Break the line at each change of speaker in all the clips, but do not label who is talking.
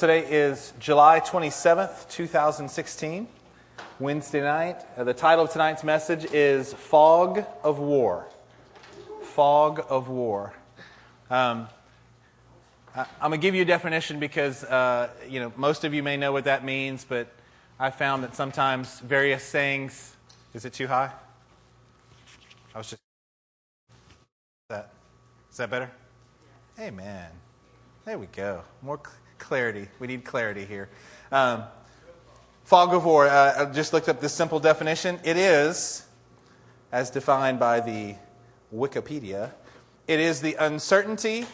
Today is July 27th, 2016, Wednesday night. Uh, the title of tonight's message is Fog of War. Fog of War. Um, I, am going to give you a definition because uh, you know most of you may know what that means, but I found that sometimes various sayings. Is it too high? I was just. That, is that better? Amen. There we go. More clarity. We need clarity here. Um, fog of war. Uh, I just looked up this simple definition. It is, as defined by the Wikipedia, it is the uncertainty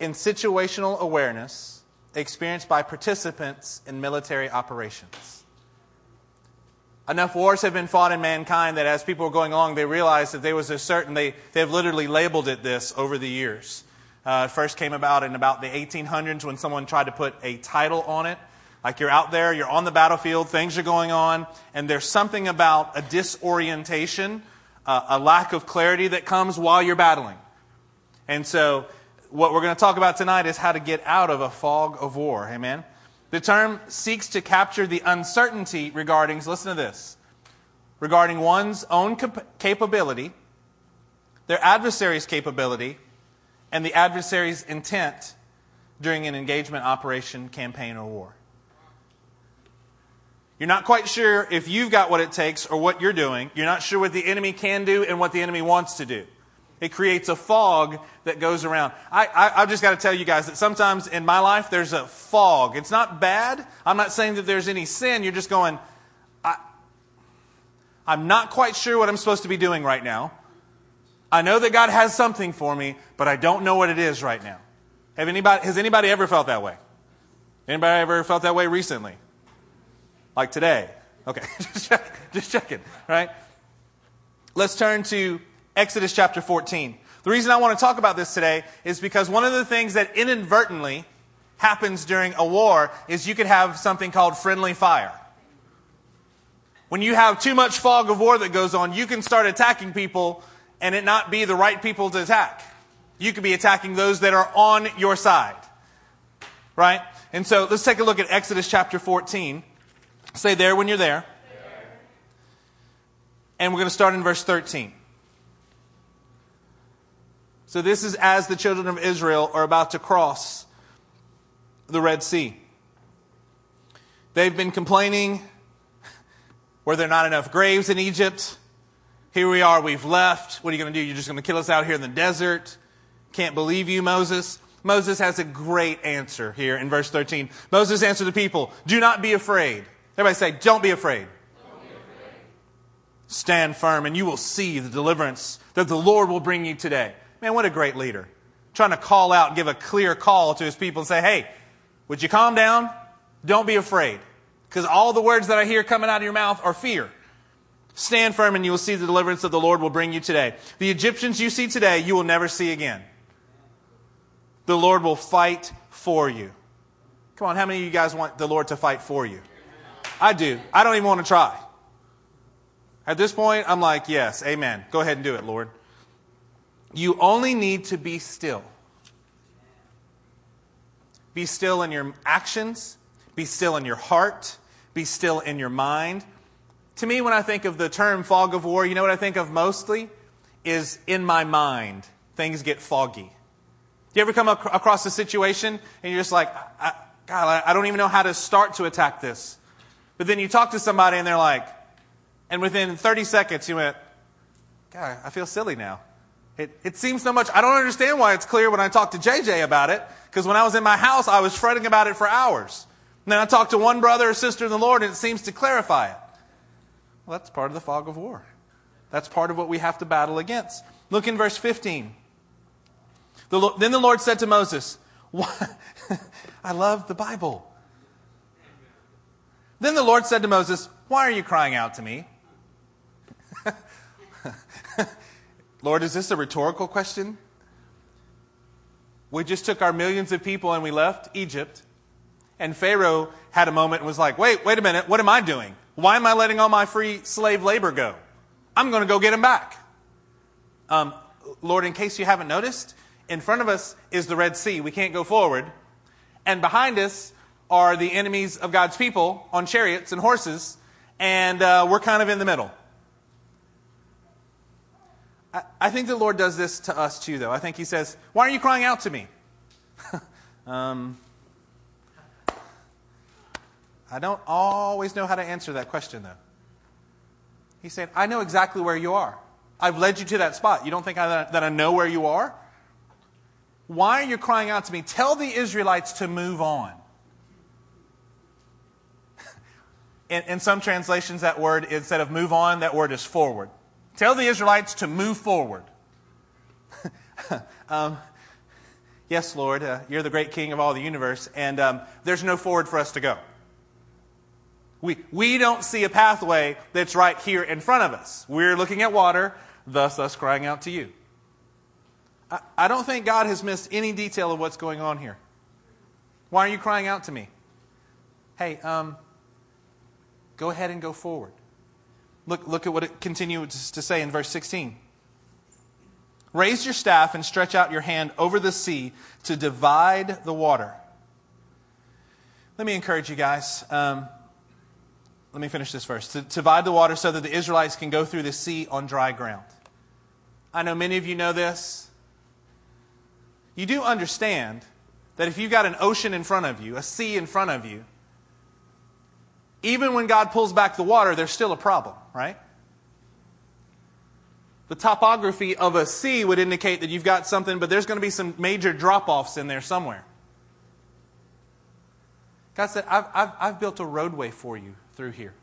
in situational awareness experienced by participants in military operations. Enough wars have been fought in mankind that as people were going along, they realized that there was a certain, they, they've literally labeled it this over the years. Uh, first came about in about the 1800s when someone tried to put a title on it. Like you're out there, you're on the battlefield, things are going on, and there's something about a disorientation, uh, a lack of clarity that comes while you're battling. And so, what we're going to talk about tonight is how to get out of a fog of war. Amen? The term seeks to capture the uncertainty regarding, listen to this, regarding one's own cap- capability, their adversary's capability, and the adversary's intent during an engagement operation, campaign, or war. You're not quite sure if you've got what it takes or what you're doing. You're not sure what the enemy can do and what the enemy wants to do. It creates a fog that goes around. I, I, I've just got to tell you guys that sometimes in my life there's a fog. It's not bad. I'm not saying that there's any sin. You're just going, I, I'm not quite sure what I'm supposed to be doing right now. I know that God has something for me, but I don't know what it is right now. Have anybody, has anybody ever felt that way? Anybody ever felt that way recently? Like today? Okay, just, check, just checking, right? Let's turn to Exodus chapter 14. The reason I want to talk about this today is because one of the things that inadvertently happens during a war is you could have something called friendly fire. When you have too much fog of war that goes on, you can start attacking people and it not be the right people to attack. You could be attacking those that are on your side. Right? And so let's take a look at Exodus chapter 14. Say there when you're there. And we're going to start in verse 13. So this is as the children of Israel are about to cross the Red Sea. They've been complaining were there not enough graves in Egypt? Here we are, we've left. What are you going to do? You're just going to kill us out here in the desert? Can't believe you, Moses. Moses has a great answer here in verse 13. Moses answered the people, Do not be afraid. Everybody say, Don't be afraid. Stand firm, and you will see the deliverance that the Lord will bring you today. Man, what a great leader. Trying to call out, give a clear call to his people and say, Hey, would you calm down? Don't be afraid. Because all the words that I hear coming out of your mouth are fear. Stand firm and you will see the deliverance that the Lord will bring you today. The Egyptians you see today, you will never see again. The Lord will fight for you. Come on, how many of you guys want the Lord to fight for you? I do. I don't even want to try. At this point, I'm like, yes, amen. Go ahead and do it, Lord. You only need to be still. Be still in your actions, be still in your heart, be still in your mind to me, when I think of the term fog of war, you know what I think of mostly? Is in my mind, things get foggy. Do you ever come ac- across a situation and you're just like, I, God, I don't even know how to start to attack this. But then you talk to somebody and they're like, and within 30 seconds you went, God, I feel silly now. It, it seems so much. I don't understand why it's clear when I talk to JJ about it, because when I was in my house, I was fretting about it for hours. And then I talked to one brother or sister in the Lord, and it seems to clarify it. Well, that's part of the fog of war. That's part of what we have to battle against. Look in verse 15. The, then the Lord said to Moses, I love the Bible. Then the Lord said to Moses, Why are you crying out to me? Lord, is this a rhetorical question? We just took our millions of people and we left Egypt. And Pharaoh had a moment and was like, Wait, wait a minute, what am I doing? Why am I letting all my free slave labor go? I'm going to go get them back. Um, Lord, in case you haven't noticed, in front of us is the Red Sea. We can't go forward. And behind us are the enemies of God's people on chariots and horses, and uh, we're kind of in the middle. I, I think the Lord does this to us too, though. I think He says, Why are you crying out to me? um, I don't always know how to answer that question, though. He said, I know exactly where you are. I've led you to that spot. You don't think I, that I know where you are? Why are you crying out to me? Tell the Israelites to move on. in, in some translations, that word, instead of move on, that word is forward. Tell the Israelites to move forward. um, yes, Lord, uh, you're the great king of all the universe, and um, there's no forward for us to go. We, we don't see a pathway that's right here in front of us. We're looking at water, thus us crying out to you. I, I don't think God has missed any detail of what's going on here. Why are you crying out to me? Hey, um, go ahead and go forward. Look, look at what it continues to say in verse 16. Raise your staff and stretch out your hand over the sea to divide the water. Let me encourage you guys. Um, let me finish this verse. To, divide the water so that the Israelites can go through the sea on dry ground. I know many of you know this. You do understand that if you've got an ocean in front of you, a sea in front of you, even when God pulls back the water, there's still a problem, right? The topography of a sea would indicate that you've got something, but there's going to be some major drop offs in there somewhere. God said, I've, I've, I've, built a roadway for you through here.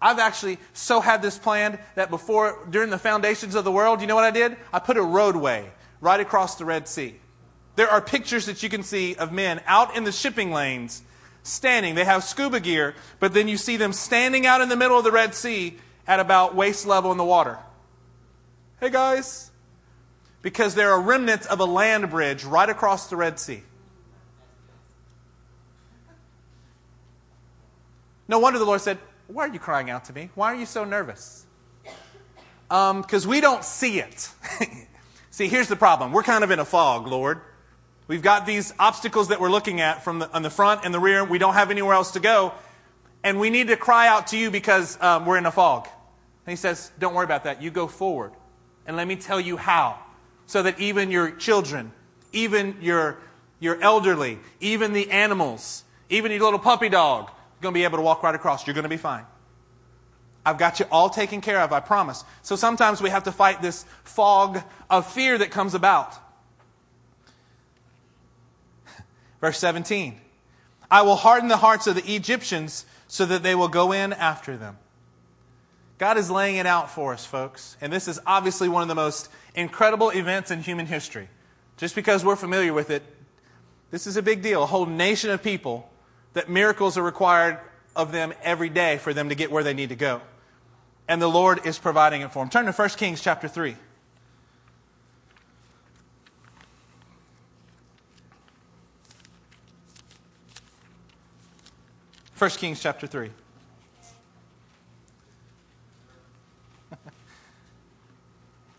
I've actually so had this planned that before, during the foundations of the world, you know what I did? I put a roadway right across the Red Sea. There are pictures that you can see of men out in the shipping lanes standing. They have scuba gear, but then you see them standing out in the middle of the Red Sea at about waist level in the water. Hey guys, because there are remnants of a land bridge right across the Red Sea. No wonder the Lord said, Why are you crying out to me? Why are you so nervous? Because um, we don't see it. see, here's the problem. We're kind of in a fog, Lord. We've got these obstacles that we're looking at from the, on the front and the rear. We don't have anywhere else to go. And we need to cry out to you because um, we're in a fog. And he says, Don't worry about that. You go forward. And let me tell you how. So that even your children, even your, your elderly, even the animals, even your little puppy dog, going to be able to walk right across. You're going to be fine. I've got you all taken care of, I promise. So sometimes we have to fight this fog of fear that comes about. Verse 17 I will harden the hearts of the Egyptians so that they will go in after them. God is laying it out for us, folks. And this is obviously one of the most incredible events in human history. Just because we're familiar with it, this is a big deal. A whole nation of people that miracles are required of them every day for them to get where they need to go. And the Lord is providing it for them. Turn to 1 Kings chapter 3. 1 Kings chapter 3.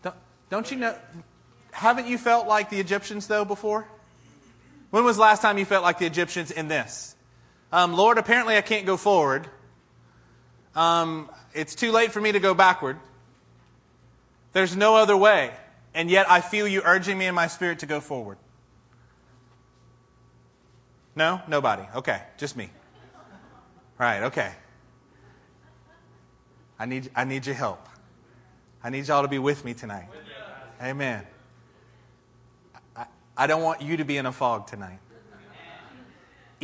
don't, don't you know? Haven't you felt like the Egyptians, though, before? When was the last time you felt like the Egyptians in this? Um, Lord, apparently I can't go forward. Um, it's too late for me to go backward. There's no other way. And yet I feel you urging me in my spirit to go forward. No? Nobody. Okay, just me. Right, okay. I need, I need your help. I need y'all to be with me tonight. Amen. I, I don't want you to be in a fog tonight.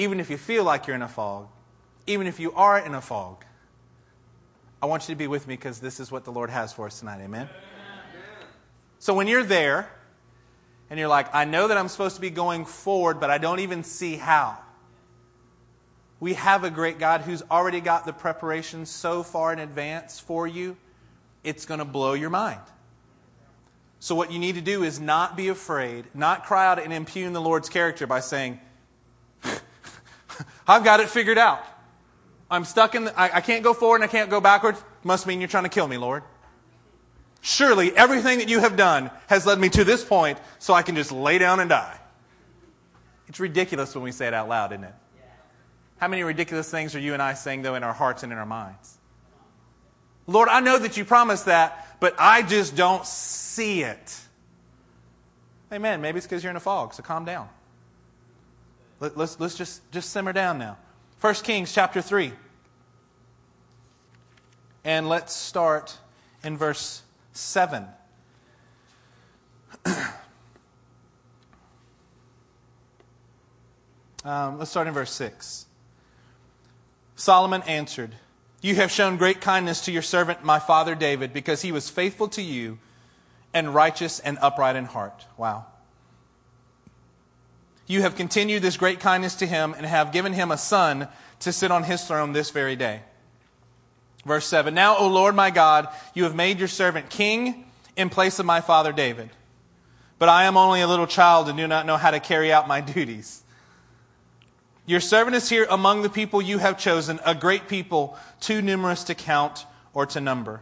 Even if you feel like you're in a fog, even if you are in a fog, I want you to be with me because this is what the Lord has for us tonight. Amen. So when you're there and you're like, I know that I'm supposed to be going forward, but I don't even see how we have a great God who's already got the preparation so far in advance for you, it's going to blow your mind. So, what you need to do is not be afraid, not cry out and impugn the Lord's character by saying, I've got it figured out. I'm stuck in, the, I, I can't go forward and I can't go backwards. Must mean you're trying to kill me, Lord. Surely everything that you have done has led me to this point so I can just lay down and die. It's ridiculous when we say it out loud, isn't it? How many ridiculous things are you and I saying, though, in our hearts and in our minds? Lord, I know that you promised that, but I just don't see it. Amen. Maybe it's because you're in a fog, so calm down. Let, us let's just, just simmer down now. 1 Kings chapter 3. And let's start in verse 7. um, let's start in verse 6. Solomon answered, You have shown great kindness to your servant, my father David, because he was faithful to you and righteous and upright in heart. Wow. You have continued this great kindness to him and have given him a son to sit on his throne this very day. Verse 7 Now, O Lord my God, you have made your servant king in place of my father David. But I am only a little child and do not know how to carry out my duties. Your servant is here among the people you have chosen, a great people, too numerous to count or to number.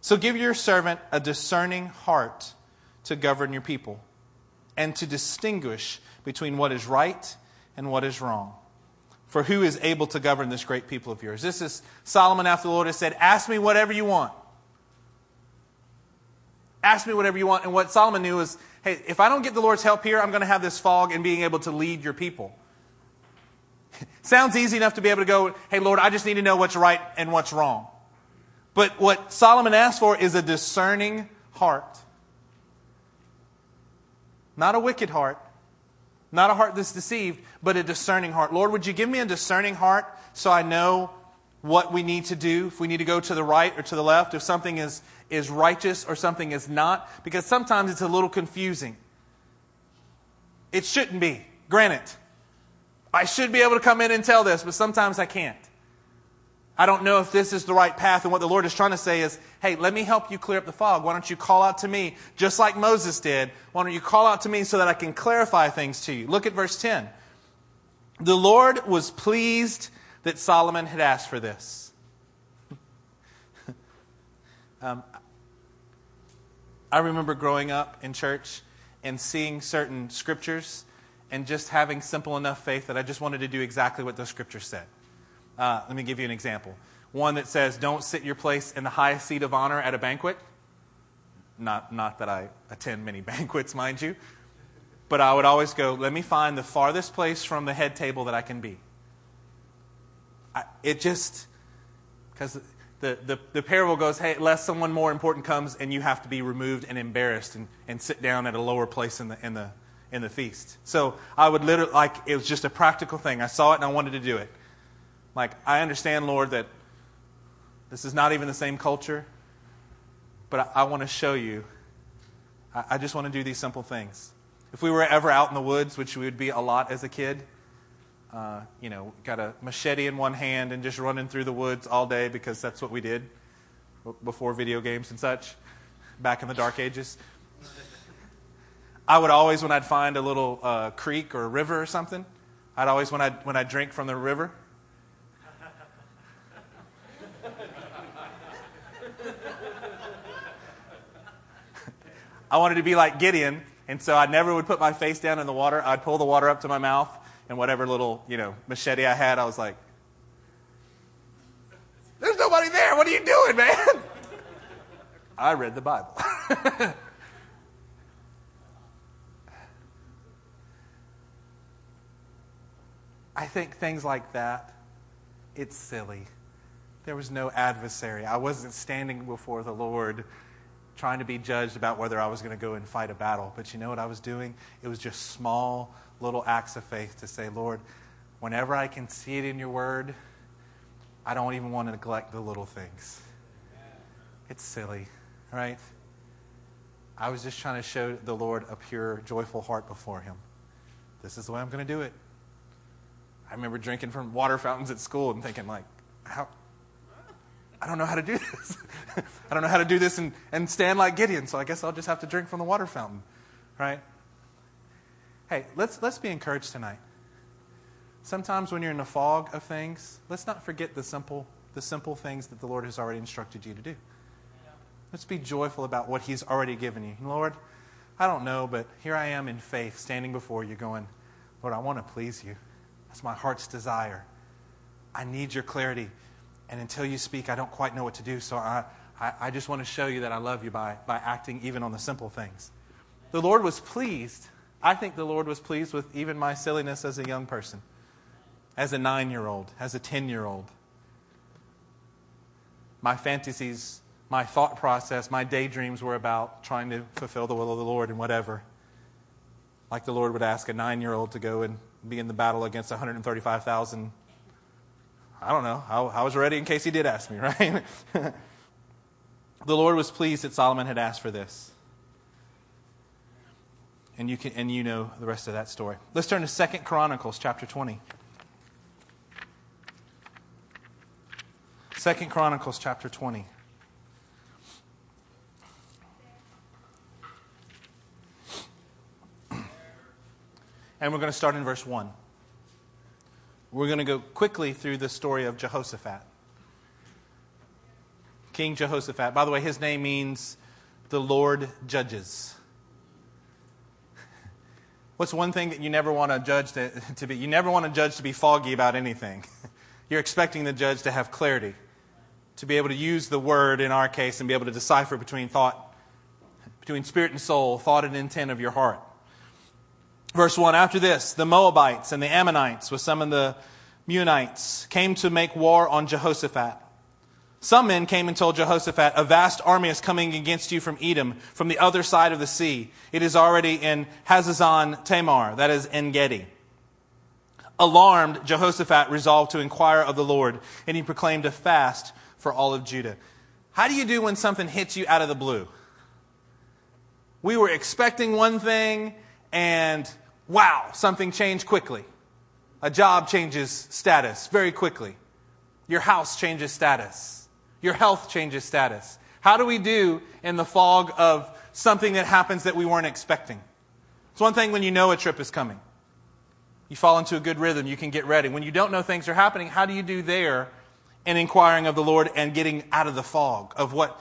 So give your servant a discerning heart to govern your people and to distinguish between what is right and what is wrong. For who is able to govern this great people of yours? This is Solomon after the Lord has said, Ask me whatever you want. Ask me whatever you want. And what Solomon knew is, hey, if I don't get the Lord's help here, I'm going to have this fog in being able to lead your people. Sounds easy enough to be able to go, hey, Lord, I just need to know what's right and what's wrong. But what Solomon asked for is a discerning heart. Not a wicked heart, not a heart that's deceived, but a discerning heart. Lord, would you give me a discerning heart so I know what we need to do, if we need to go to the right or to the left, if something is, is righteous or something is not? Because sometimes it's a little confusing. It shouldn't be. Granted, I should be able to come in and tell this, but sometimes I can't. I don't know if this is the right path. And what the Lord is trying to say is, hey, let me help you clear up the fog. Why don't you call out to me, just like Moses did? Why don't you call out to me so that I can clarify things to you? Look at verse 10. The Lord was pleased that Solomon had asked for this. um, I remember growing up in church and seeing certain scriptures and just having simple enough faith that I just wanted to do exactly what those scriptures said. Uh, let me give you an example. One that says, Don't sit your place in the highest seat of honor at a banquet. Not, not that I attend many banquets, mind you. But I would always go, Let me find the farthest place from the head table that I can be. I, it just, because the, the, the parable goes, Hey, lest someone more important comes and you have to be removed and embarrassed and, and sit down at a lower place in the, in the, in the feast. So I would literally, like, it was just a practical thing. I saw it and I wanted to do it. Like, I understand, Lord, that this is not even the same culture, but I, I want to show you. I, I just want to do these simple things. If we were ever out in the woods, which we would be a lot as a kid, uh, you know, got a machete in one hand and just running through the woods all day because that's what we did before video games and such, back in the dark ages. I would always, when I'd find a little uh, creek or a river or something, I'd always, when I'd, when I'd drink from the river, I wanted to be like Gideon, and so I never would put my face down in the water. I'd pull the water up to my mouth, and whatever little, you know, machete I had, I was like, There's nobody there. What are you doing, man? I read the Bible. I think things like that, it's silly. There was no adversary. I wasn't standing before the Lord trying to be judged about whether I was going to go and fight a battle. But you know what I was doing? It was just small little acts of faith to say, Lord, whenever I can see it in your word, I don't even want to neglect the little things. It's silly, right? I was just trying to show the Lord a pure, joyful heart before Him. This is the way I'm going to do it. I remember drinking from water fountains at school and thinking, like, how, I don't know how to do this. I don't know how to do this and, and stand like Gideon, so I guess I'll just have to drink from the water fountain, right? Hey, let's, let's be encouraged tonight. Sometimes when you're in the fog of things, let's not forget the simple, the simple things that the Lord has already instructed you to do. Let's be joyful about what He's already given you. Lord, I don't know, but here I am in faith, standing before you, going, Lord, I want to please you. That's my heart's desire. I need your clarity. And until you speak, I don't quite know what to do. So I, I, I just want to show you that I love you by, by acting even on the simple things. The Lord was pleased. I think the Lord was pleased with even my silliness as a young person, as a nine year old, as a 10 year old. My fantasies, my thought process, my daydreams were about trying to fulfill the will of the Lord and whatever. Like the Lord would ask a nine year old to go and be in the battle against 135,000 I don't know. I, I was ready in case he did ask me, right? the Lord was pleased that Solomon had asked for this. And you, can, and you know the rest of that story. Let's turn to Second Chronicles chapter 20. Second Chronicles chapter 20. And we're going to start in verse 1. We're going to go quickly through the story of Jehoshaphat. King Jehoshaphat. By the way, his name means the Lord judges. What's one thing that you never want a judge to, to be? You never want a judge to be foggy about anything. You're expecting the judge to have clarity, to be able to use the word in our case and be able to decipher between thought, between spirit and soul, thought and intent of your heart. Verse 1 After this, the Moabites and the Ammonites, with some of the Meunites, came to make war on Jehoshaphat. Some men came and told Jehoshaphat, A vast army is coming against you from Edom, from the other side of the sea. It is already in Hazazon Tamar, that is En Gedi. Alarmed, Jehoshaphat resolved to inquire of the Lord, and he proclaimed a fast for all of Judah. How do you do when something hits you out of the blue? We were expecting one thing, and wow, something changed quickly. A job changes status very quickly. Your house changes status. Your health changes status. How do we do in the fog of something that happens that we weren't expecting? It's one thing when you know a trip is coming. You fall into a good rhythm, you can get ready. When you don't know things are happening, how do you do there in inquiring of the Lord and getting out of the fog of what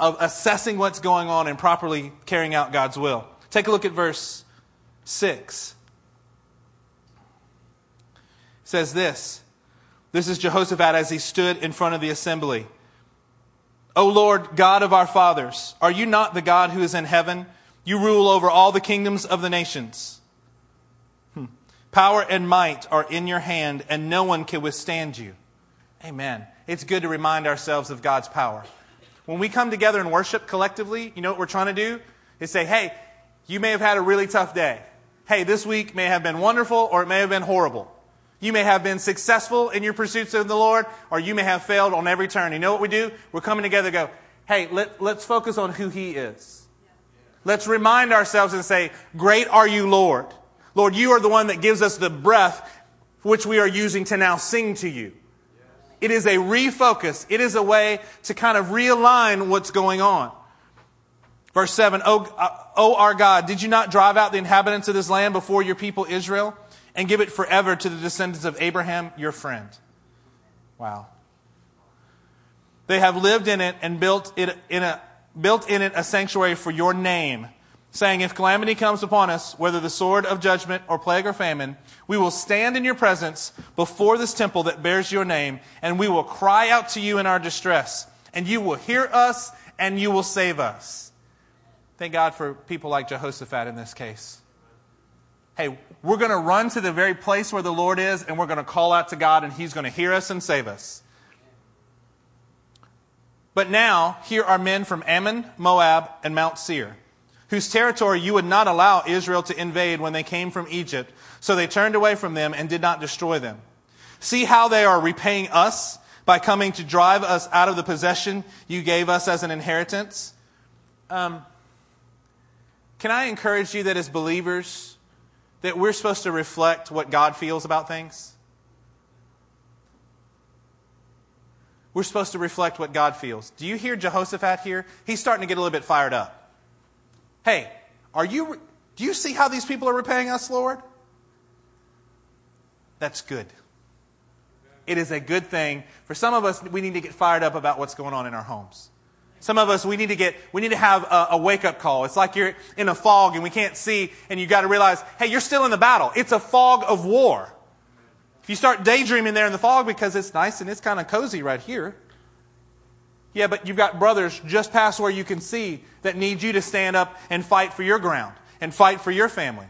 of assessing what's going on and properly carrying out God's will? Take a look at verse 6. Says this. This is Jehoshaphat as he stood in front of the assembly. O Lord, God of our fathers, are you not the God who is in heaven? You rule over all the kingdoms of the nations. Hmm. Power and might are in your hand, and no one can withstand you. Amen. It's good to remind ourselves of God's power. When we come together and worship collectively, you know what we're trying to do? Is say, hey, you may have had a really tough day. Hey, this week may have been wonderful or it may have been horrible. You may have been successful in your pursuits of the Lord or you may have failed on every turn. You know what we do? We're coming together to go, hey, let, let's focus on who He is. Let's remind ourselves and say, Great are you, Lord. Lord, you are the one that gives us the breath which we are using to now sing to you. It is a refocus. It is a way to kind of realign what's going on. Verse 7, o, uh, o our God, did you not drive out the inhabitants of this land before your people Israel and give it forever to the descendants of Abraham, your friend? Wow. They have lived in it and built, it in a, built in it a sanctuary for your name, saying, If calamity comes upon us, whether the sword of judgment or plague or famine, we will stand in your presence before this temple that bears your name, and we will cry out to you in our distress, and you will hear us and you will save us. Thank God for people like Jehoshaphat in this case. Hey, we're going to run to the very place where the Lord is and we're going to call out to God and He's going to hear us and save us. But now, here are men from Ammon, Moab, and Mount Seir, whose territory you would not allow Israel to invade when they came from Egypt, so they turned away from them and did not destroy them. See how they are repaying us by coming to drive us out of the possession you gave us as an inheritance? Um, can I encourage you that as believers, that we're supposed to reflect what God feels about things? We're supposed to reflect what God feels. Do you hear Jehoshaphat here? He's starting to get a little bit fired up. Hey, are you do you see how these people are repaying us, Lord? That's good. It is a good thing. For some of us, we need to get fired up about what's going on in our homes. Some of us, we need to get, we need to have a, a wake up call. It's like you're in a fog and we can't see and you got to realize, hey, you're still in the battle. It's a fog of war. If you start daydreaming there in the fog because it's nice and it's kind of cozy right here, yeah, but you've got brothers just past where you can see that need you to stand up and fight for your ground and fight for your family.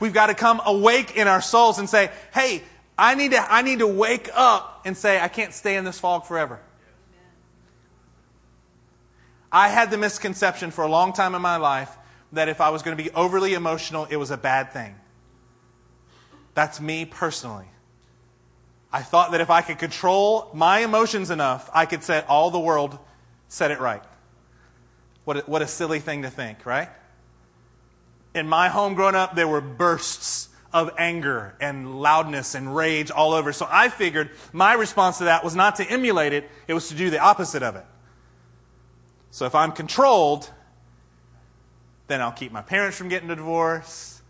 We've got to come awake in our souls and say, hey, I need to, I need to wake up and say, I can't stay in this fog forever. I had the misconception for a long time in my life that if I was going to be overly emotional, it was a bad thing. That's me personally. I thought that if I could control my emotions enough, I could set all the world set it right. What a, what a silly thing to think, right? In my home growing up, there were bursts of anger and loudness and rage all over. So I figured my response to that was not to emulate it, it was to do the opposite of it. So if I'm controlled, then I'll keep my parents from getting a divorce.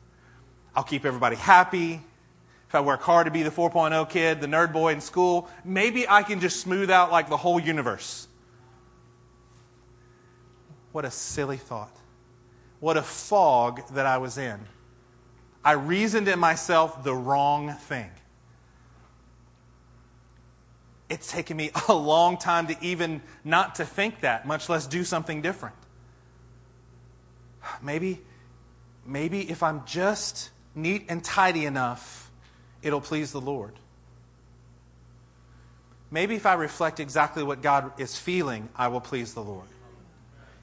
I'll keep everybody happy. If I work hard to be the 4.0 kid, the nerd boy in school, maybe I can just smooth out like the whole universe. What a silly thought. What a fog that I was in. I reasoned in myself the wrong thing. It's taken me a long time to even not to think that, much less do something different. Maybe, maybe if I'm just neat and tidy enough, it'll please the Lord. Maybe if I reflect exactly what God is feeling, I will please the Lord.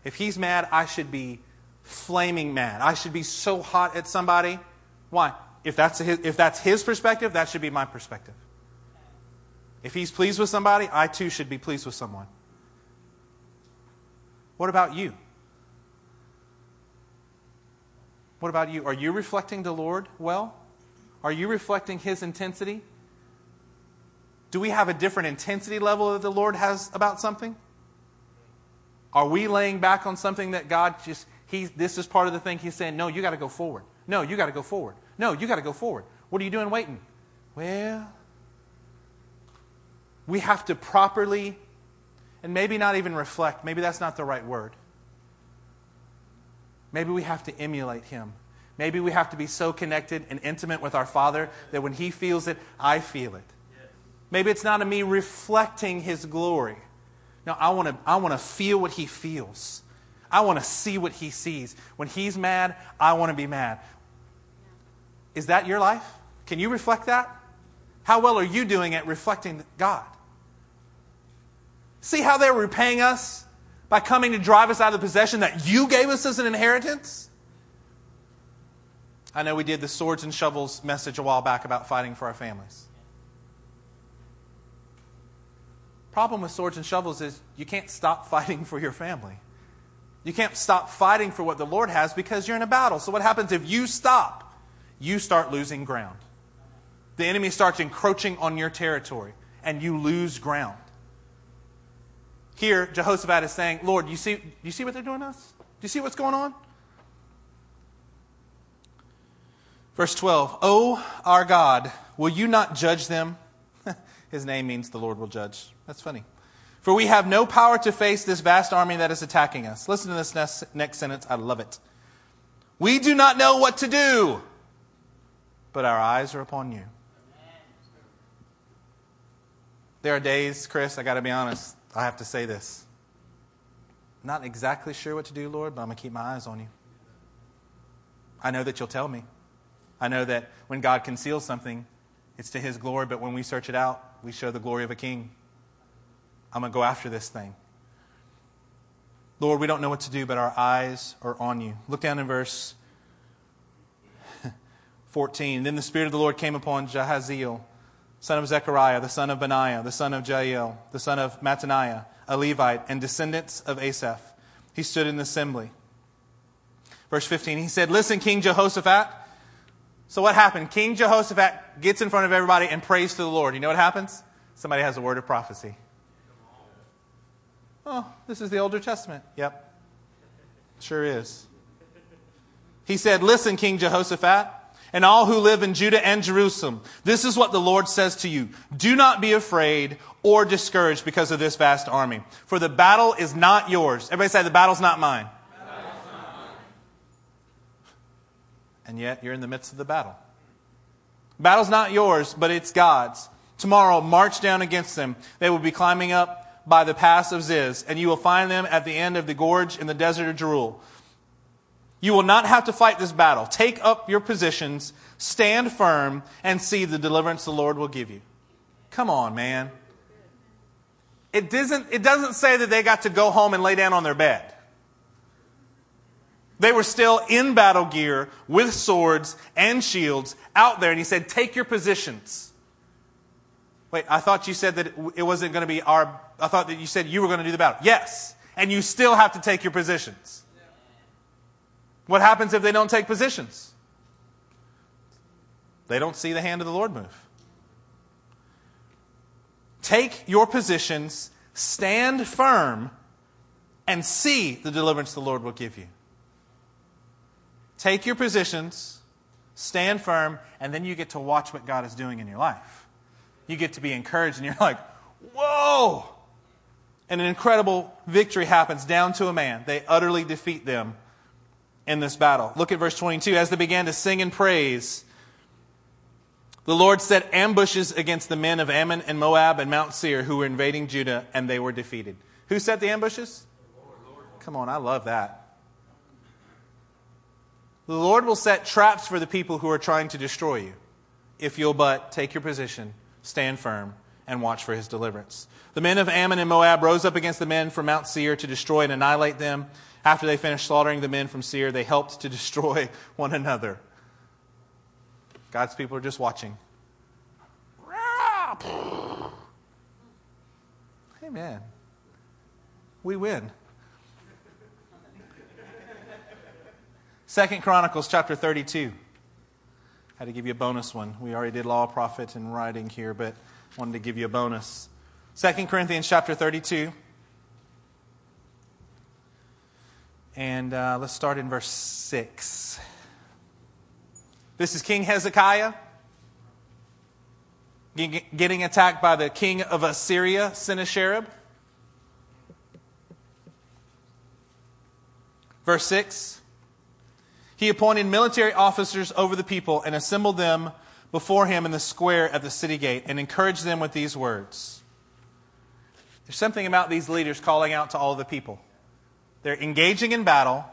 If He's mad, I should be flaming mad. I should be so hot at somebody. Why? If that's his, if that's his perspective, that should be my perspective. If He's pleased with somebody, I too should be pleased with someone. What about you? What about you? Are you reflecting the Lord well? Are you reflecting His intensity? Do we have a different intensity level that the Lord has about something? Are we laying back on something that God just, he, this is part of the thing He's saying, no, you got to go forward. No, you got to go forward. No, you got to go forward. What are you doing waiting? Well, we have to properly, and maybe not even reflect, maybe that's not the right word. Maybe we have to emulate him. Maybe we have to be so connected and intimate with our Father that when he feels it, I feel it. Maybe it's not a me reflecting his glory. No, I want to I want to feel what he feels. I want to see what he sees. When he's mad, I want to be mad. Is that your life? Can you reflect that? How well are you doing at reflecting God? See how they're repaying us? by coming to drive us out of the possession that you gave us as an inheritance? I know we did the swords and shovels message a while back about fighting for our families. Problem with swords and shovels is you can't stop fighting for your family. You can't stop fighting for what the Lord has because you're in a battle. So what happens if you stop? You start losing ground. The enemy starts encroaching on your territory and you lose ground. Here, Jehoshaphat is saying, Lord, you see, you see what they're doing to us? Do you see what's going on? Verse 12, Oh, our God, will you not judge them? His name means the Lord will judge. That's funny. For we have no power to face this vast army that is attacking us. Listen to this next, next sentence. I love it. We do not know what to do, but our eyes are upon you. There are days, Chris, I got to be honest, I have to say this. Not exactly sure what to do, Lord, but I'm going to keep my eyes on you. I know that you'll tell me. I know that when God conceals something, it's to his glory, but when we search it out, we show the glory of a king. I'm going to go after this thing. Lord, we don't know what to do, but our eyes are on you. Look down in verse 14. Then the Spirit of the Lord came upon Jahaziel son of Zechariah, the son of Benaiah, the son of Jael, the son of Mattaniah, a Levite, and descendants of Asaph. He stood in the assembly. Verse 15, he said, Listen, King Jehoshaphat. So what happened? King Jehoshaphat gets in front of everybody and prays to the Lord. You know what happens? Somebody has a word of prophecy. Oh, this is the Older Testament. Yep. Sure is. He said, Listen, King Jehoshaphat and all who live in Judah and Jerusalem, this is what the Lord says to you. Do not be afraid or discouraged because of this vast army. For the battle is not yours. Everybody say, the battle's not mine. Battle's not mine. And yet, you're in the midst of the battle. Battle's not yours, but it's God's. Tomorrow, march down against them. They will be climbing up by the pass of Ziz, and you will find them at the end of the gorge in the desert of Jeruel. You will not have to fight this battle. Take up your positions, stand firm, and see the deliverance the Lord will give you. Come on, man. It doesn't, it doesn't say that they got to go home and lay down on their bed. They were still in battle gear with swords and shields out there, and he said, Take your positions. Wait, I thought you said that it wasn't going to be our. I thought that you said you were going to do the battle. Yes, and you still have to take your positions. What happens if they don't take positions? They don't see the hand of the Lord move. Take your positions, stand firm, and see the deliverance the Lord will give you. Take your positions, stand firm, and then you get to watch what God is doing in your life. You get to be encouraged, and you're like, whoa! And an incredible victory happens down to a man. They utterly defeat them in this battle. Look at verse 22. As they began to sing and praise, the Lord set ambushes against the men of Ammon and Moab and Mount Seir who were invading Judah, and they were defeated. Who set the ambushes? Come on, I love that. The Lord will set traps for the people who are trying to destroy you if you'll but take your position, stand firm, and watch for his deliverance. The men of Ammon and Moab rose up against the men from Mount Seir to destroy and annihilate them. After they finished slaughtering the men from Seir, they helped to destroy one another. God's people are just watching. Amen. We win. Second Chronicles chapter 32. I had to give you a bonus one. We already did law, prophet, and writing here, but wanted to give you a bonus. Second Corinthians chapter 32. And uh, let's start in verse 6. This is King Hezekiah getting attacked by the king of Assyria, Sennacherib. Verse 6 he appointed military officers over the people and assembled them before him in the square at the city gate and encouraged them with these words. There's something about these leaders calling out to all the people. They're engaging in battle.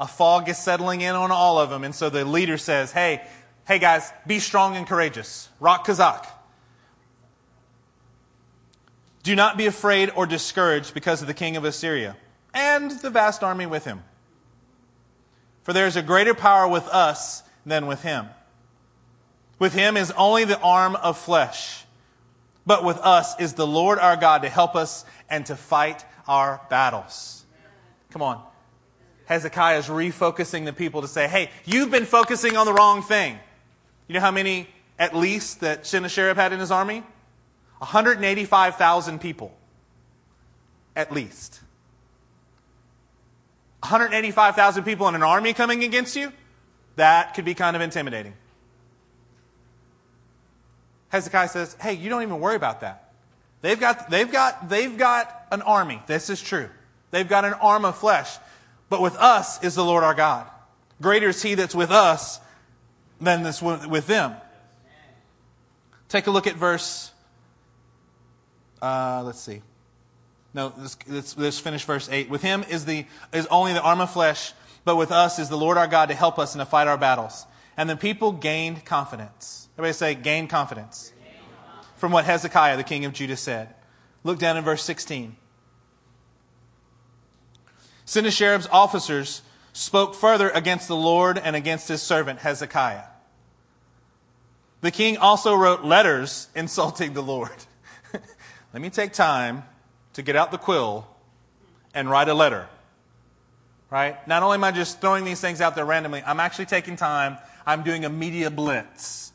A fog is settling in on all of them. And so the leader says, Hey, hey guys, be strong and courageous. Rock Kazakh. Do not be afraid or discouraged because of the king of Assyria and the vast army with him. For there is a greater power with us than with him. With him is only the arm of flesh, but with us is the Lord our God to help us and to fight our battles. Come on. Hezekiah is refocusing the people to say, hey, you've been focusing on the wrong thing. You know how many, at least, that Sennacherib had in his army? 185,000 people. At least. 185,000 people in an army coming against you, that could be kind of intimidating. Hezekiah says, Hey, you don't even worry about that. They've got, they've got, they've got an army. This is true. They've got an arm of flesh. But with us is the Lord our God. Greater is he that's with us than this with them. Take a look at verse, uh, let's see. No, let's, let's, let's finish verse 8. With him is, the, is only the arm of flesh, but with us is the Lord our God to help us and to fight our battles. And the people gained confidence. Everybody say, gain confidence. From what Hezekiah, the king of Judah, said. Look down in verse 16. Sennacherib's officers spoke further against the Lord and against his servant Hezekiah. The king also wrote letters insulting the Lord. Let me take time to get out the quill and write a letter. Right? Not only am I just throwing these things out there randomly, I'm actually taking time, I'm doing a media blitz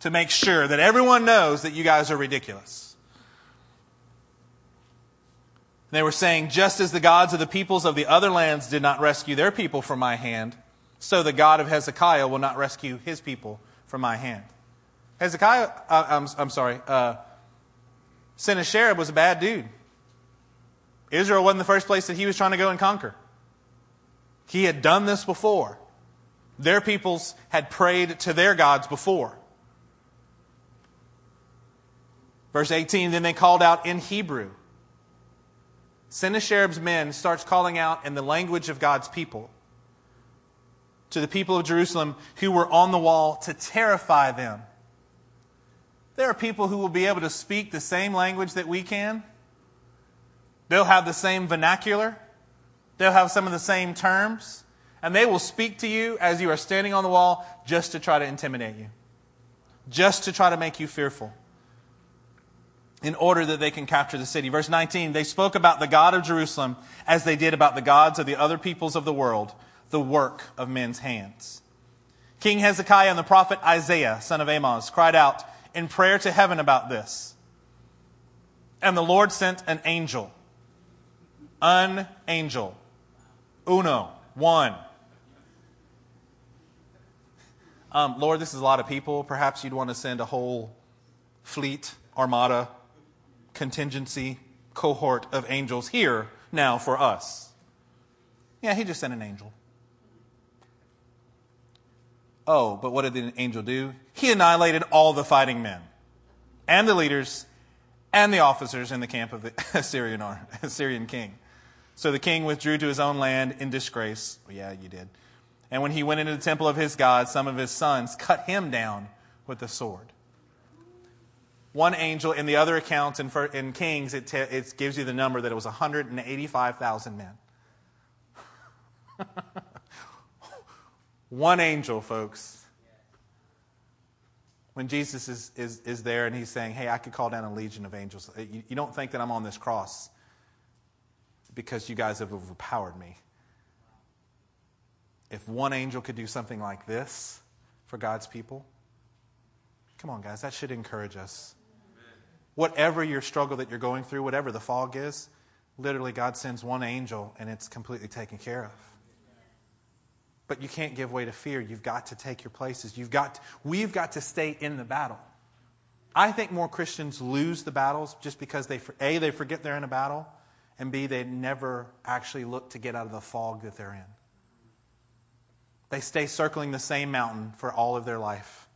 to make sure that everyone knows that you guys are ridiculous. They were saying, just as the gods of the peoples of the other lands did not rescue their people from my hand, so the God of Hezekiah will not rescue his people from my hand. Hezekiah, uh, I'm, I'm sorry, uh, Sennacherib was a bad dude. Israel wasn't the first place that he was trying to go and conquer. He had done this before. Their peoples had prayed to their gods before. Verse 18, then they called out in Hebrew. Sennacherib's men starts calling out in the language of God's people to the people of Jerusalem who were on the wall to terrify them. There are people who will be able to speak the same language that we can. They'll have the same vernacular. They'll have some of the same terms. And they will speak to you as you are standing on the wall just to try to intimidate you, just to try to make you fearful in order that they can capture the city. Verse 19, they spoke about the God of Jerusalem as they did about the gods of the other peoples of the world, the work of men's hands. King Hezekiah and the prophet Isaiah, son of Amoz, cried out in prayer to heaven about this. And the Lord sent an angel. An angel. Uno. One. Um, Lord, this is a lot of people. Perhaps you'd want to send a whole fleet, armada, contingency cohort of angels here now for us. Yeah, he just sent an angel. Oh, but what did the angel do? He annihilated all the fighting men and the leaders and the officers in the camp of the Assyrian, Assyrian king. So the king withdrew to his own land in disgrace. Well, yeah, you did. And when he went into the temple of his God, some of his sons cut him down with the sword one angel. In the other accounts in, in Kings, it, it gives you the number that it was 185,000 men. one angel, folks. When Jesus is, is, is there and he's saying, Hey, I could call down a legion of angels. Uh, you, you don't think that I'm on this cross because you guys have overpowered me. If one angel could do something like this for God's people, come on, guys, that should encourage us whatever your struggle that you're going through, whatever the fog is, literally God sends one angel and it's completely taken care of. But you can't give way to fear. You've got to take your places. You've got to, we've got to stay in the battle. I think more Christians lose the battles just because they A they forget they're in a battle and B they never actually look to get out of the fog that they're in. They stay circling the same mountain for all of their life.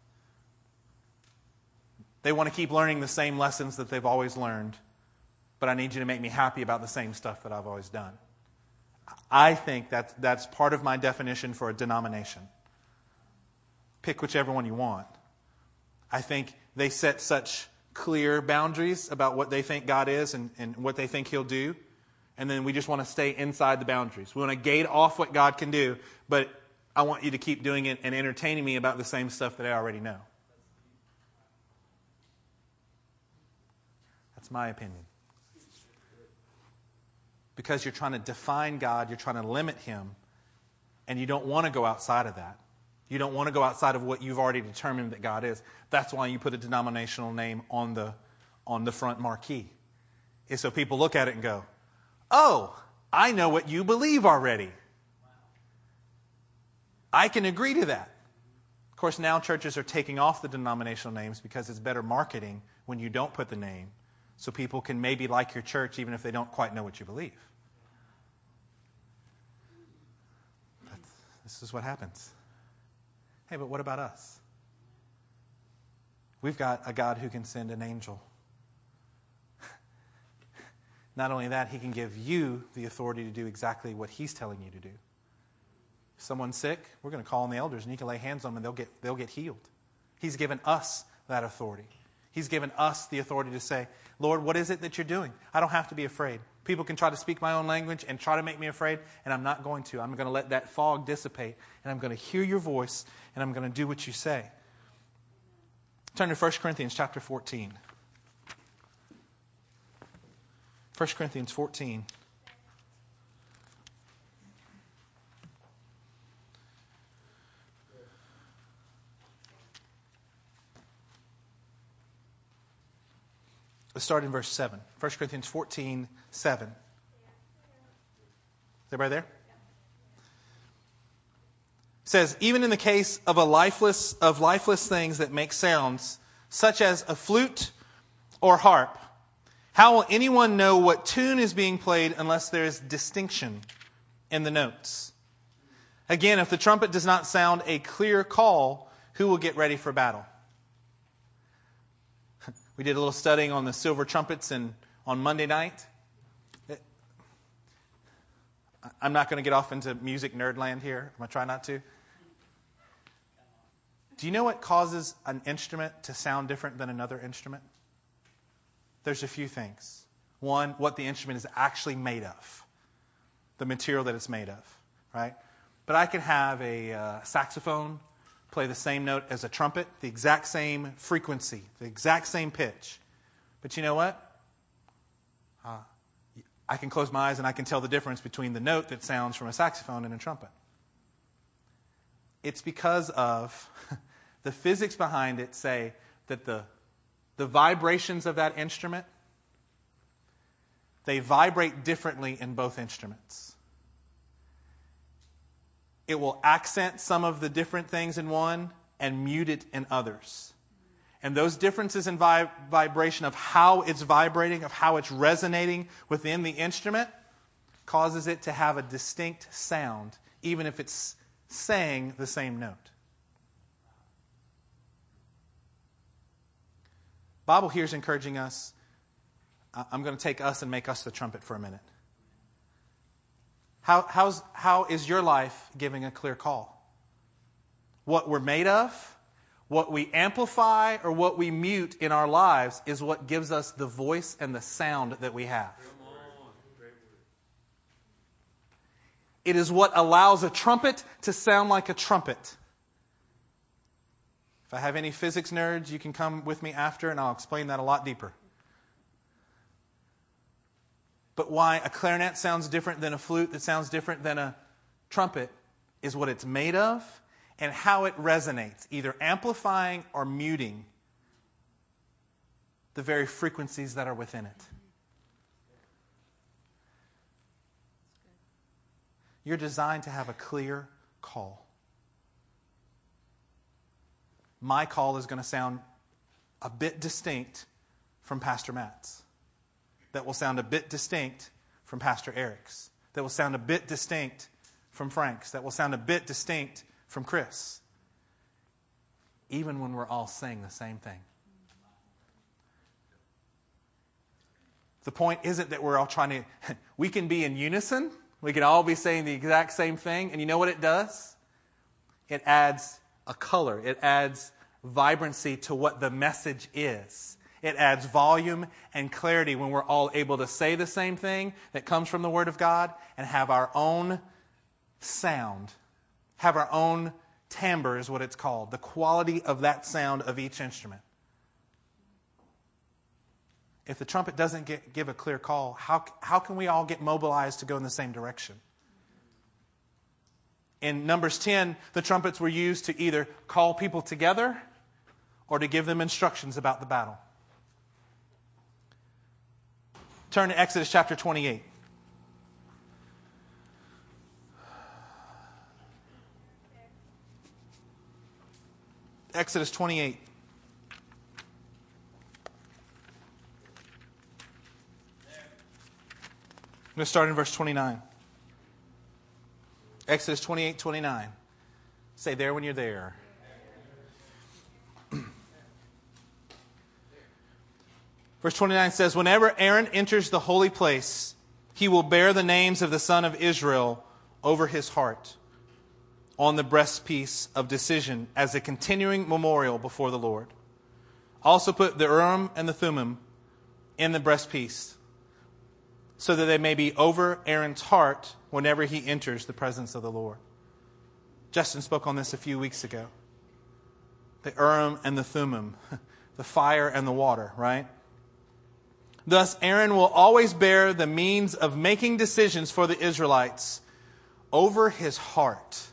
They want to keep learning the same lessons that they've always learned, but I need you to make me happy about the same stuff that I've always done. I think that that's part of my definition for a denomination. Pick whichever one you want. I think they set such clear boundaries about what they think God is and, and what they think He'll do. And then we just want to stay inside the boundaries. We want to gate off what God can do, but I want you to keep doing it and entertaining me about the same stuff that I already know. That's my opinion. Because you're trying to define God, you're trying to limit Him, and you don't want to go outside of that. You don't want to go outside of what you've already determined that God is. That's why you put a denominational name on the, on the front marquee. Is so people look at it and go, Oh, I know what you believe already. I can agree to that. Of course, now churches are taking off the denominational names because it's better marketing when you don't put the name so people can maybe like your church even if they don't quite know what you believe. But this is what happens. Hey, but what about us? We've got a God who can send an angel. Not only that, he can give you the authority to do exactly what he's telling you to do. Someone's sick, we're going to call on the elders and you can lay hands on them and they'll get, they'll get healed. He's given us that authority. He's given us the authority to say, Lord, what is it that you're doing? I don't have to be afraid. People can try to speak my own language and try to make me afraid, and I'm not going to. I'm going to let that fog dissipate, and I'm going to hear your voice, and I'm going to do what you say. Turn to 1 Corinthians chapter 14. 1 Corinthians 14. Let's start in verse 7. 1 Corinthians 14, 7. Is everybody there? It says, even in the case of a lifeless of lifeless things that make sounds, such as a flute or harp, how will anyone know what tune is being played unless there is distinction in the notes? Again, if the trumpet does not sound a clear call, who will get ready for battle? We did a little studying on the silver trumpets and on Monday night. I'm not going to get off into music nerdland here. I'm going to try not to. Do you know what causes an instrument to sound different than another instrument? There's a few things. One, what the instrument is actually made of, the material that it's made of, right? But I can have a uh, saxophone play the same note as a trumpet, the exact same frequency, the exact same pitch. But you know what? Uh, I can close my eyes and I can tell the difference between the note that sounds from a saxophone and a trumpet. It's because of the physics behind it say that the, the vibrations of that instrument they vibrate differently in both instruments. It will accent some of the different things in one and mute it in others. And those differences in vibration of how it's vibrating, of how it's resonating within the instrument, causes it to have a distinct sound, even if it's saying the same note. Bible here is encouraging us. I'm going to take us and make us the trumpet for a minute. How, how's, how is your life giving a clear call? What we're made of, what we amplify or what we mute in our lives is what gives us the voice and the sound that we have. It is what allows a trumpet to sound like a trumpet. If I have any physics nerds, you can come with me after and I'll explain that a lot deeper. But why a clarinet sounds different than a flute that sounds different than a trumpet is what it's made of and how it resonates, either amplifying or muting the very frequencies that are within it. You're designed to have a clear call. My call is going to sound a bit distinct from Pastor Matt's, that will sound a bit distinct from Pastor Eric's, that will sound a bit distinct from Frank's, that will sound a bit distinct from Chris, even when we're all saying the same thing. The point isn't that we're all trying to, we can be in unison. We can all be saying the exact same thing. And you know what it does? It adds a color, it adds vibrancy to what the message is. It adds volume and clarity when we're all able to say the same thing that comes from the Word of God and have our own sound have our own timbre, is what it's called, the quality of that sound of each instrument. If the trumpet doesn't get, give a clear call, how, how can we all get mobilized to go in the same direction? In Numbers 10, the trumpets were used to either call people together or to give them instructions about the battle. Turn to Exodus chapter 28. Exodus 28. I'm going to start in verse 29. Exodus 28 29. Say there when you're there. Verse 29 says, Whenever Aaron enters the holy place, he will bear the names of the son of Israel over his heart on the breastpiece of decision as a continuing memorial before the Lord. Also put the Urim and the Thummim in the breastpiece so that they may be over Aaron's heart whenever he enters the presence of the Lord. Justin spoke on this a few weeks ago. The Urim and the Thummim, the fire and the water, right? Thus, Aaron will always bear the means of making decisions for the Israelites over his heart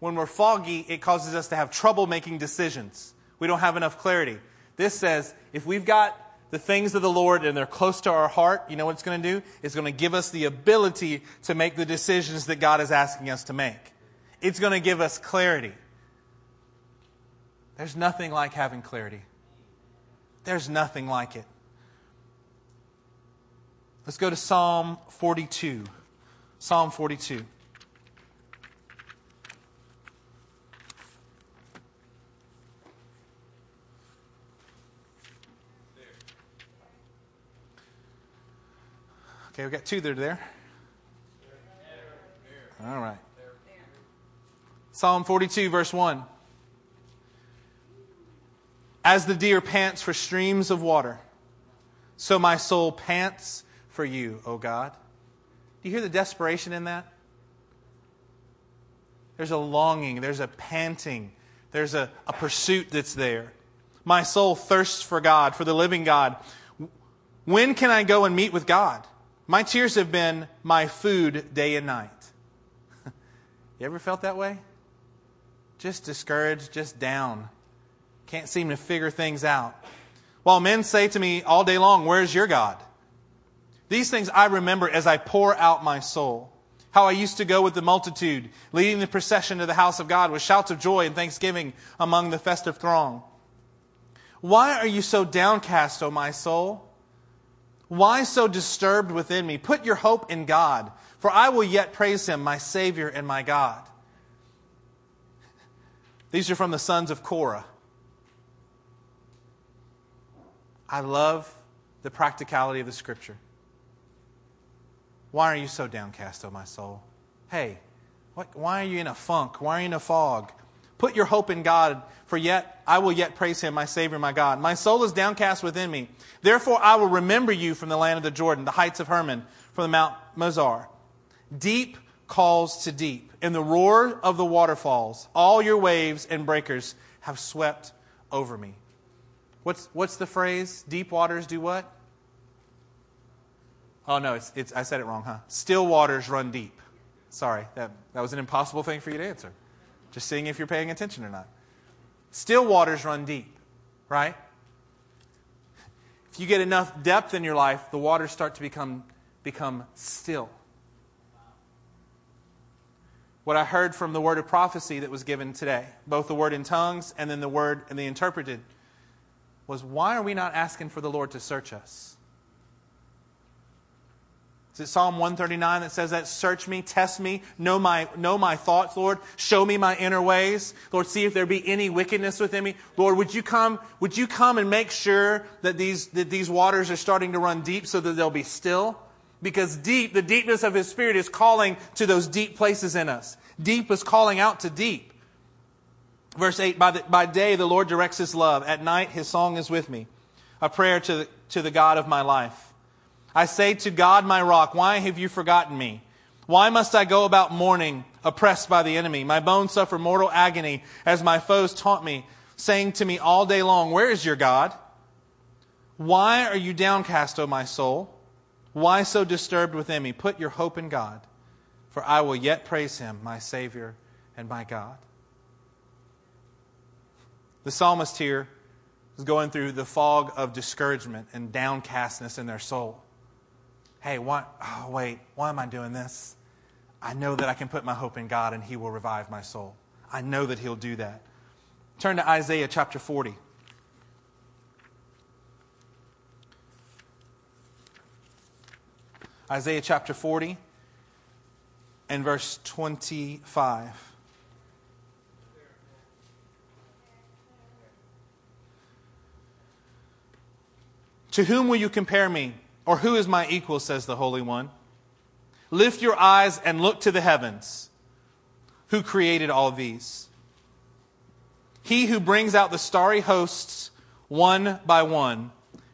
when we're foggy, it causes us to have trouble making decisions. We don't have enough clarity. This says if we've got the things of the Lord and they're close to our heart, you know what it's going to do? It's going to give us the ability to make the decisions that God is asking us to make. It's going to give us clarity. There's nothing like having clarity. There's nothing like it. Let's go to Psalm 42. Psalm 42. Okay, we got two that are there. All right. Psalm 42, verse 1. As the deer pants for streams of water, so my soul pants for you, O God. Do you hear the desperation in that? There's a longing, there's a panting, there's a, a pursuit that's there. My soul thirsts for God, for the living God. When can I go and meet with God? My tears have been my food day and night. you ever felt that way? Just discouraged, just down. Can't seem to figure things out. While men say to me all day long, Where's your God? These things I remember as I pour out my soul how I used to go with the multitude, leading the procession to the house of God with shouts of joy and thanksgiving among the festive throng. Why are you so downcast, O my soul? Why so disturbed within me? Put your hope in God, for I will yet praise him, my Savior and my God. These are from the sons of Korah. I love the practicality of the scripture. Why are you so downcast, O my soul? Hey, what, why are you in a funk? Why are you in a fog? Put your hope in God, for yet I will yet praise him, my Savior, my God. My soul is downcast within me. Therefore I will remember you from the land of the Jordan, the heights of Hermon, from the Mount Mizar. Deep calls to deep. In the roar of the waterfalls, all your waves and breakers have swept over me. What's, what's the phrase? Deep waters do what? Oh, no, it's, it's, I said it wrong, huh? Still waters run deep. Sorry, that, that was an impossible thing for you to answer. Just seeing if you're paying attention or not. Still waters run deep, right? If you get enough depth in your life, the waters start to become, become still. What I heard from the word of prophecy that was given today, both the word in tongues and then the word and the interpreted, was why are we not asking for the Lord to search us? Is it Psalm 139 that says that? Search me, test me, know my, know my thoughts, Lord. Show me my inner ways. Lord, see if there be any wickedness within me. Lord, would you come, would you come and make sure that these, that these waters are starting to run deep so that they'll be still? Because deep, the deepness of His Spirit is calling to those deep places in us. Deep is calling out to deep. Verse 8, by, the, by day the Lord directs His love. At night His song is with me. A prayer to the, to the God of my life. I say to God, my rock, why have you forgotten me? Why must I go about mourning, oppressed by the enemy? My bones suffer mortal agony as my foes taunt me, saying to me all day long, Where is your God? Why are you downcast, O my soul? Why so disturbed within me? Put your hope in God, for I will yet praise him, my Savior and my God. The psalmist here is going through the fog of discouragement and downcastness in their soul hey, why, oh, wait, why am I doing this? I know that I can put my hope in God and He will revive my soul. I know that He'll do that. Turn to Isaiah chapter 40. Isaiah chapter 40 and verse 25. To whom will you compare me? Or who is my equal, says the Holy One? Lift your eyes and look to the heavens. Who created all these? He who brings out the starry hosts one by one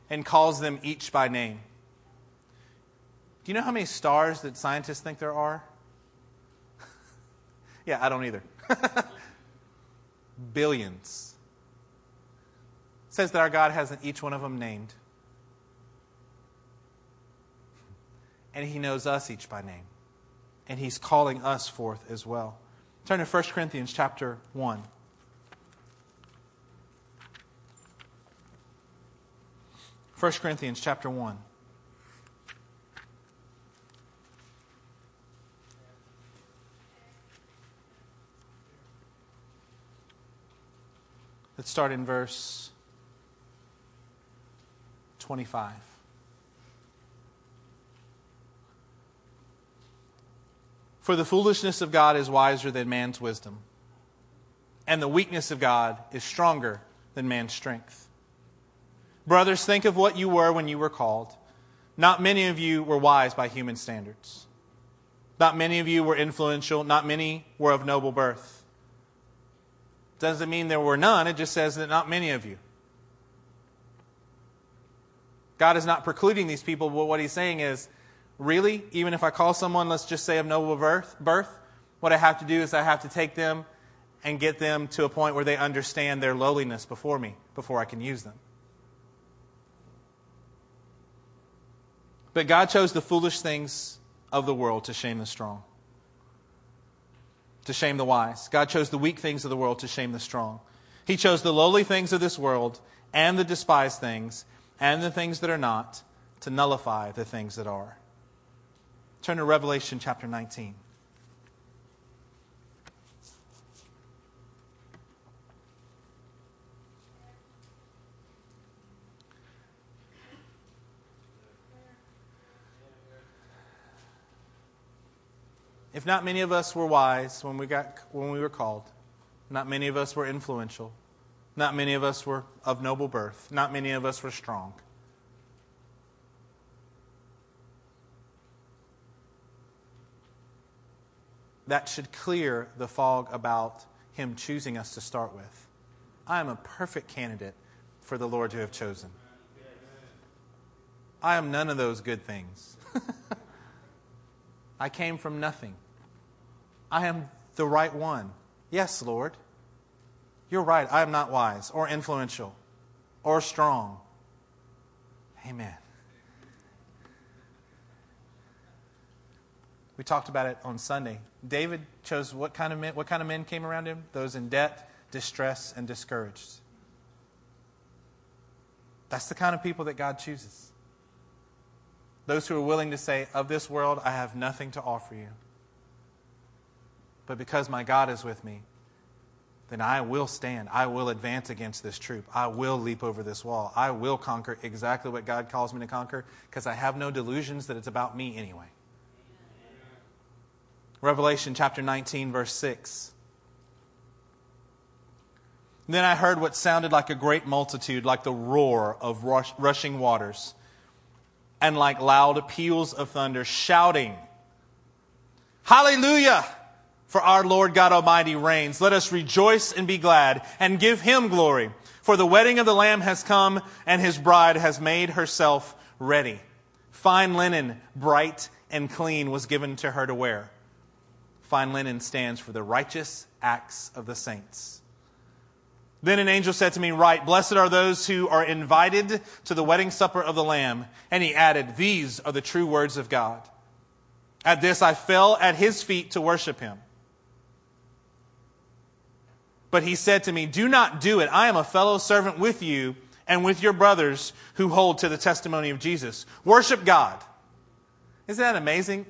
and calls them each by name. Do you know how many stars that scientists think there are? yeah, I don't either. Billions. Says that our God hasn't each one of them named. And he knows us each by name. And he's calling us forth as well. Turn to 1 Corinthians chapter 1. First Corinthians chapter 1. Let's start in verse 25. For the foolishness of God is wiser than man's wisdom, and the weakness of God is stronger than man's strength. Brothers, think of what you were when you were called. Not many of you were wise by human standards. Not many of you were influential. Not many were of noble birth. Doesn't mean there were none, it just says that not many of you. God is not precluding these people, but what he's saying is, really, even if I call someone, let's just say of noble birth, birth, what I have to do is I have to take them and get them to a point where they understand their lowliness before me, before I can use them. But God chose the foolish things of the world to shame the strong, to shame the wise. God chose the weak things of the world to shame the strong. He chose the lowly things of this world and the despised things and the things that are not to nullify the things that are. Turn to Revelation chapter 19. If not many of us were wise when we, got, when we were called, not many of us were influential, not many of us were of noble birth, not many of us were strong. That should clear the fog about Him choosing us to start with. I am a perfect candidate for the Lord to have chosen. I am none of those good things. I came from nothing. I am the right one. Yes, Lord. You're right. I am not wise or influential or strong. Amen. We talked about it on Sunday. David chose what kind of men, what kind of men came around him? Those in debt, distress, and discouraged. That's the kind of people that God chooses. Those who are willing to say, Of this world, I have nothing to offer you. But because my God is with me, then I will stand. I will advance against this troop. I will leap over this wall. I will conquer exactly what God calls me to conquer because I have no delusions that it's about me anyway. Revelation chapter 19, verse 6. Then I heard what sounded like a great multitude, like the roar of rush, rushing waters, and like loud peals of thunder, shouting, Hallelujah! For our Lord God Almighty reigns. Let us rejoice and be glad and give him glory. For the wedding of the Lamb has come and his bride has made herself ready. Fine linen, bright and clean, was given to her to wear. Fine linen stands for the righteous acts of the saints. Then an angel said to me, Write, blessed are those who are invited to the wedding supper of the Lamb. And he added, These are the true words of God. At this I fell at his feet to worship him. But he said to me, Do not do it. I am a fellow servant with you and with your brothers who hold to the testimony of Jesus. Worship God. Isn't that amazing?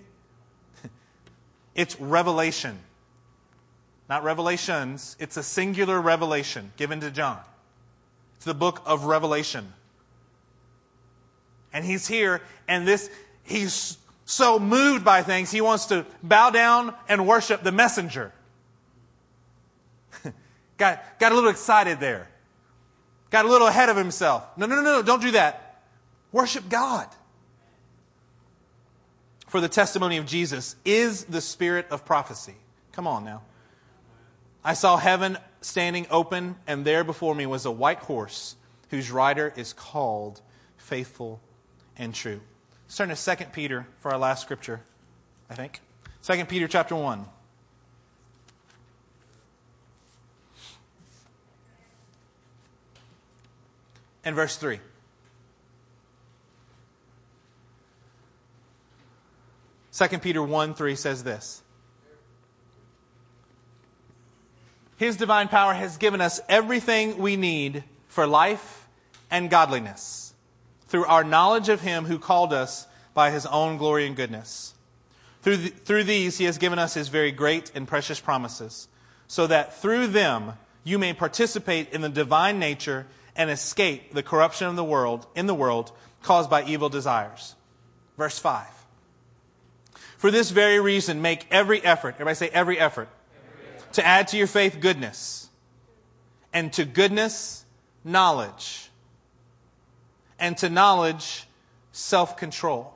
It's revelation. Not revelations, it's a singular revelation given to John. It's the book of Revelation. And he's here, and this, he's so moved by things, he wants to bow down and worship the messenger. Got, got a little excited there. Got a little ahead of himself. No, no, no, no, don't do that. Worship God. For the testimony of Jesus is the spirit of prophecy. Come on now. I saw heaven standing open, and there before me was a white horse whose rider is called Faithful and True. Let's turn to 2 Peter for our last scripture, I think. 2 Peter chapter 1. and verse 3. Second Peter 1 3 says this His divine power has given us everything we need for life and godliness through our knowledge of Him who called us by His own glory and goodness. Through, the, through these, He has given us His very great and precious promises, so that through them you may participate in the divine nature and escape the corruption of the world in the world caused by evil desires. Verse 5. For this very reason, make every effort, everybody say every effort, every effort. to add to your faith goodness, and to goodness, knowledge, and to knowledge, self control.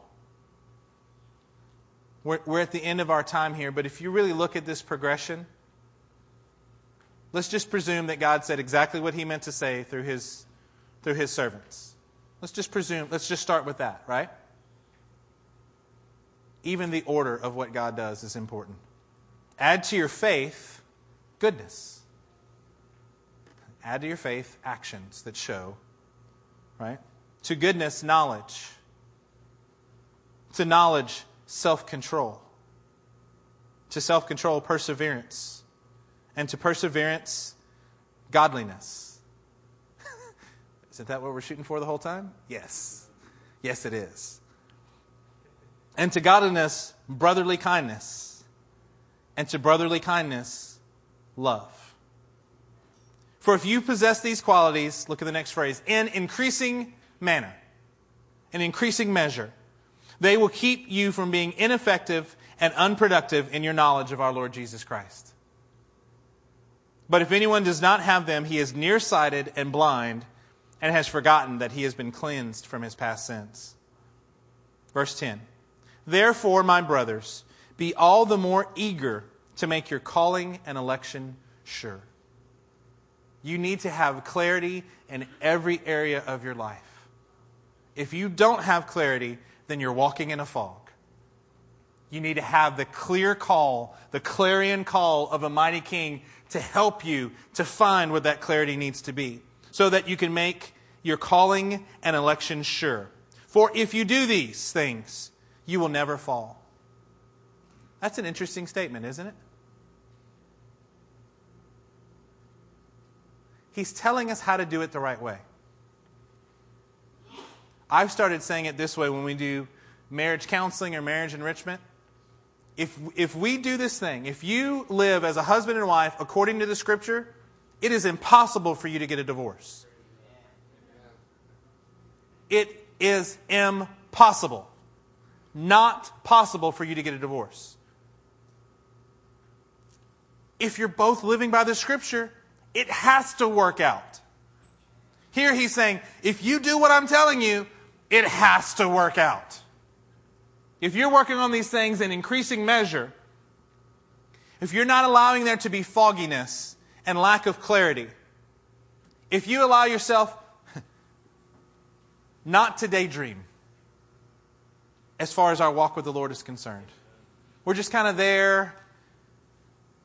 We're, we're at the end of our time here, but if you really look at this progression, let's just presume that God said exactly what he meant to say through his, through his servants. Let's just presume, let's just start with that, right? Even the order of what God does is important. Add to your faith goodness. Add to your faith actions that show, right? To goodness, knowledge. To knowledge, self control. To self control, perseverance. And to perseverance, godliness. Isn't that what we're shooting for the whole time? Yes. Yes, it is. And to godliness, brotherly kindness. And to brotherly kindness, love. For if you possess these qualities, look at the next phrase, in increasing manner, in increasing measure, they will keep you from being ineffective and unproductive in your knowledge of our Lord Jesus Christ. But if anyone does not have them, he is nearsighted and blind and has forgotten that he has been cleansed from his past sins. Verse 10 Therefore, my brothers, be all the more eager to make your calling and election sure. You need to have clarity in every area of your life. If you don't have clarity, then you're walking in a fog. You need to have the clear call, the clarion call of a mighty king to help you to find what that clarity needs to be so that you can make your calling and election sure. For if you do these things, you will never fall. That's an interesting statement, isn't it? He's telling us how to do it the right way. I've started saying it this way when we do marriage counseling or marriage enrichment. If, if we do this thing, if you live as a husband and wife according to the scripture, it is impossible for you to get a divorce. It is impossible. Not possible for you to get a divorce. If you're both living by the scripture, it has to work out. Here he's saying, if you do what I'm telling you, it has to work out. If you're working on these things in increasing measure, if you're not allowing there to be fogginess and lack of clarity, if you allow yourself not to daydream as far as our walk with the Lord is concerned, we're just kind of there,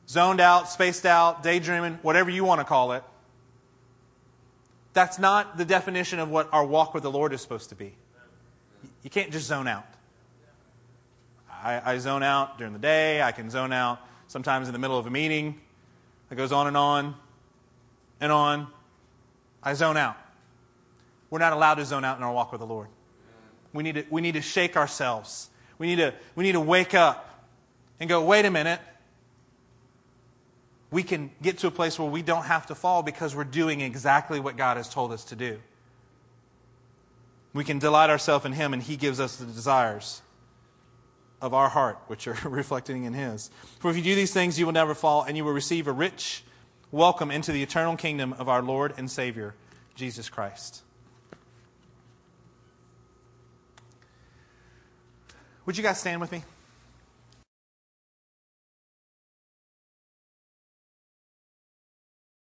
zoned out, spaced out, daydreaming, whatever you want to call it. That's not the definition of what our walk with the Lord is supposed to be. You can't just zone out. I, I, zone out during the day. I can zone out sometimes in the middle of a meeting that goes on and on and on. I zone out. We're not allowed to zone out in our walk with the Lord. We need to, we need to shake ourselves. We need, to, we need to wake up and go, wait a minute we can get to a place where we don't have to fall because we're doing exactly what God has told us to do. We can delight ourselves in Him, and He gives us the desires of our heart, which are reflecting in His. For if you do these things, you will never fall, and you will receive a rich welcome into the eternal kingdom of our Lord and Savior, Jesus Christ. Would you guys stand with me?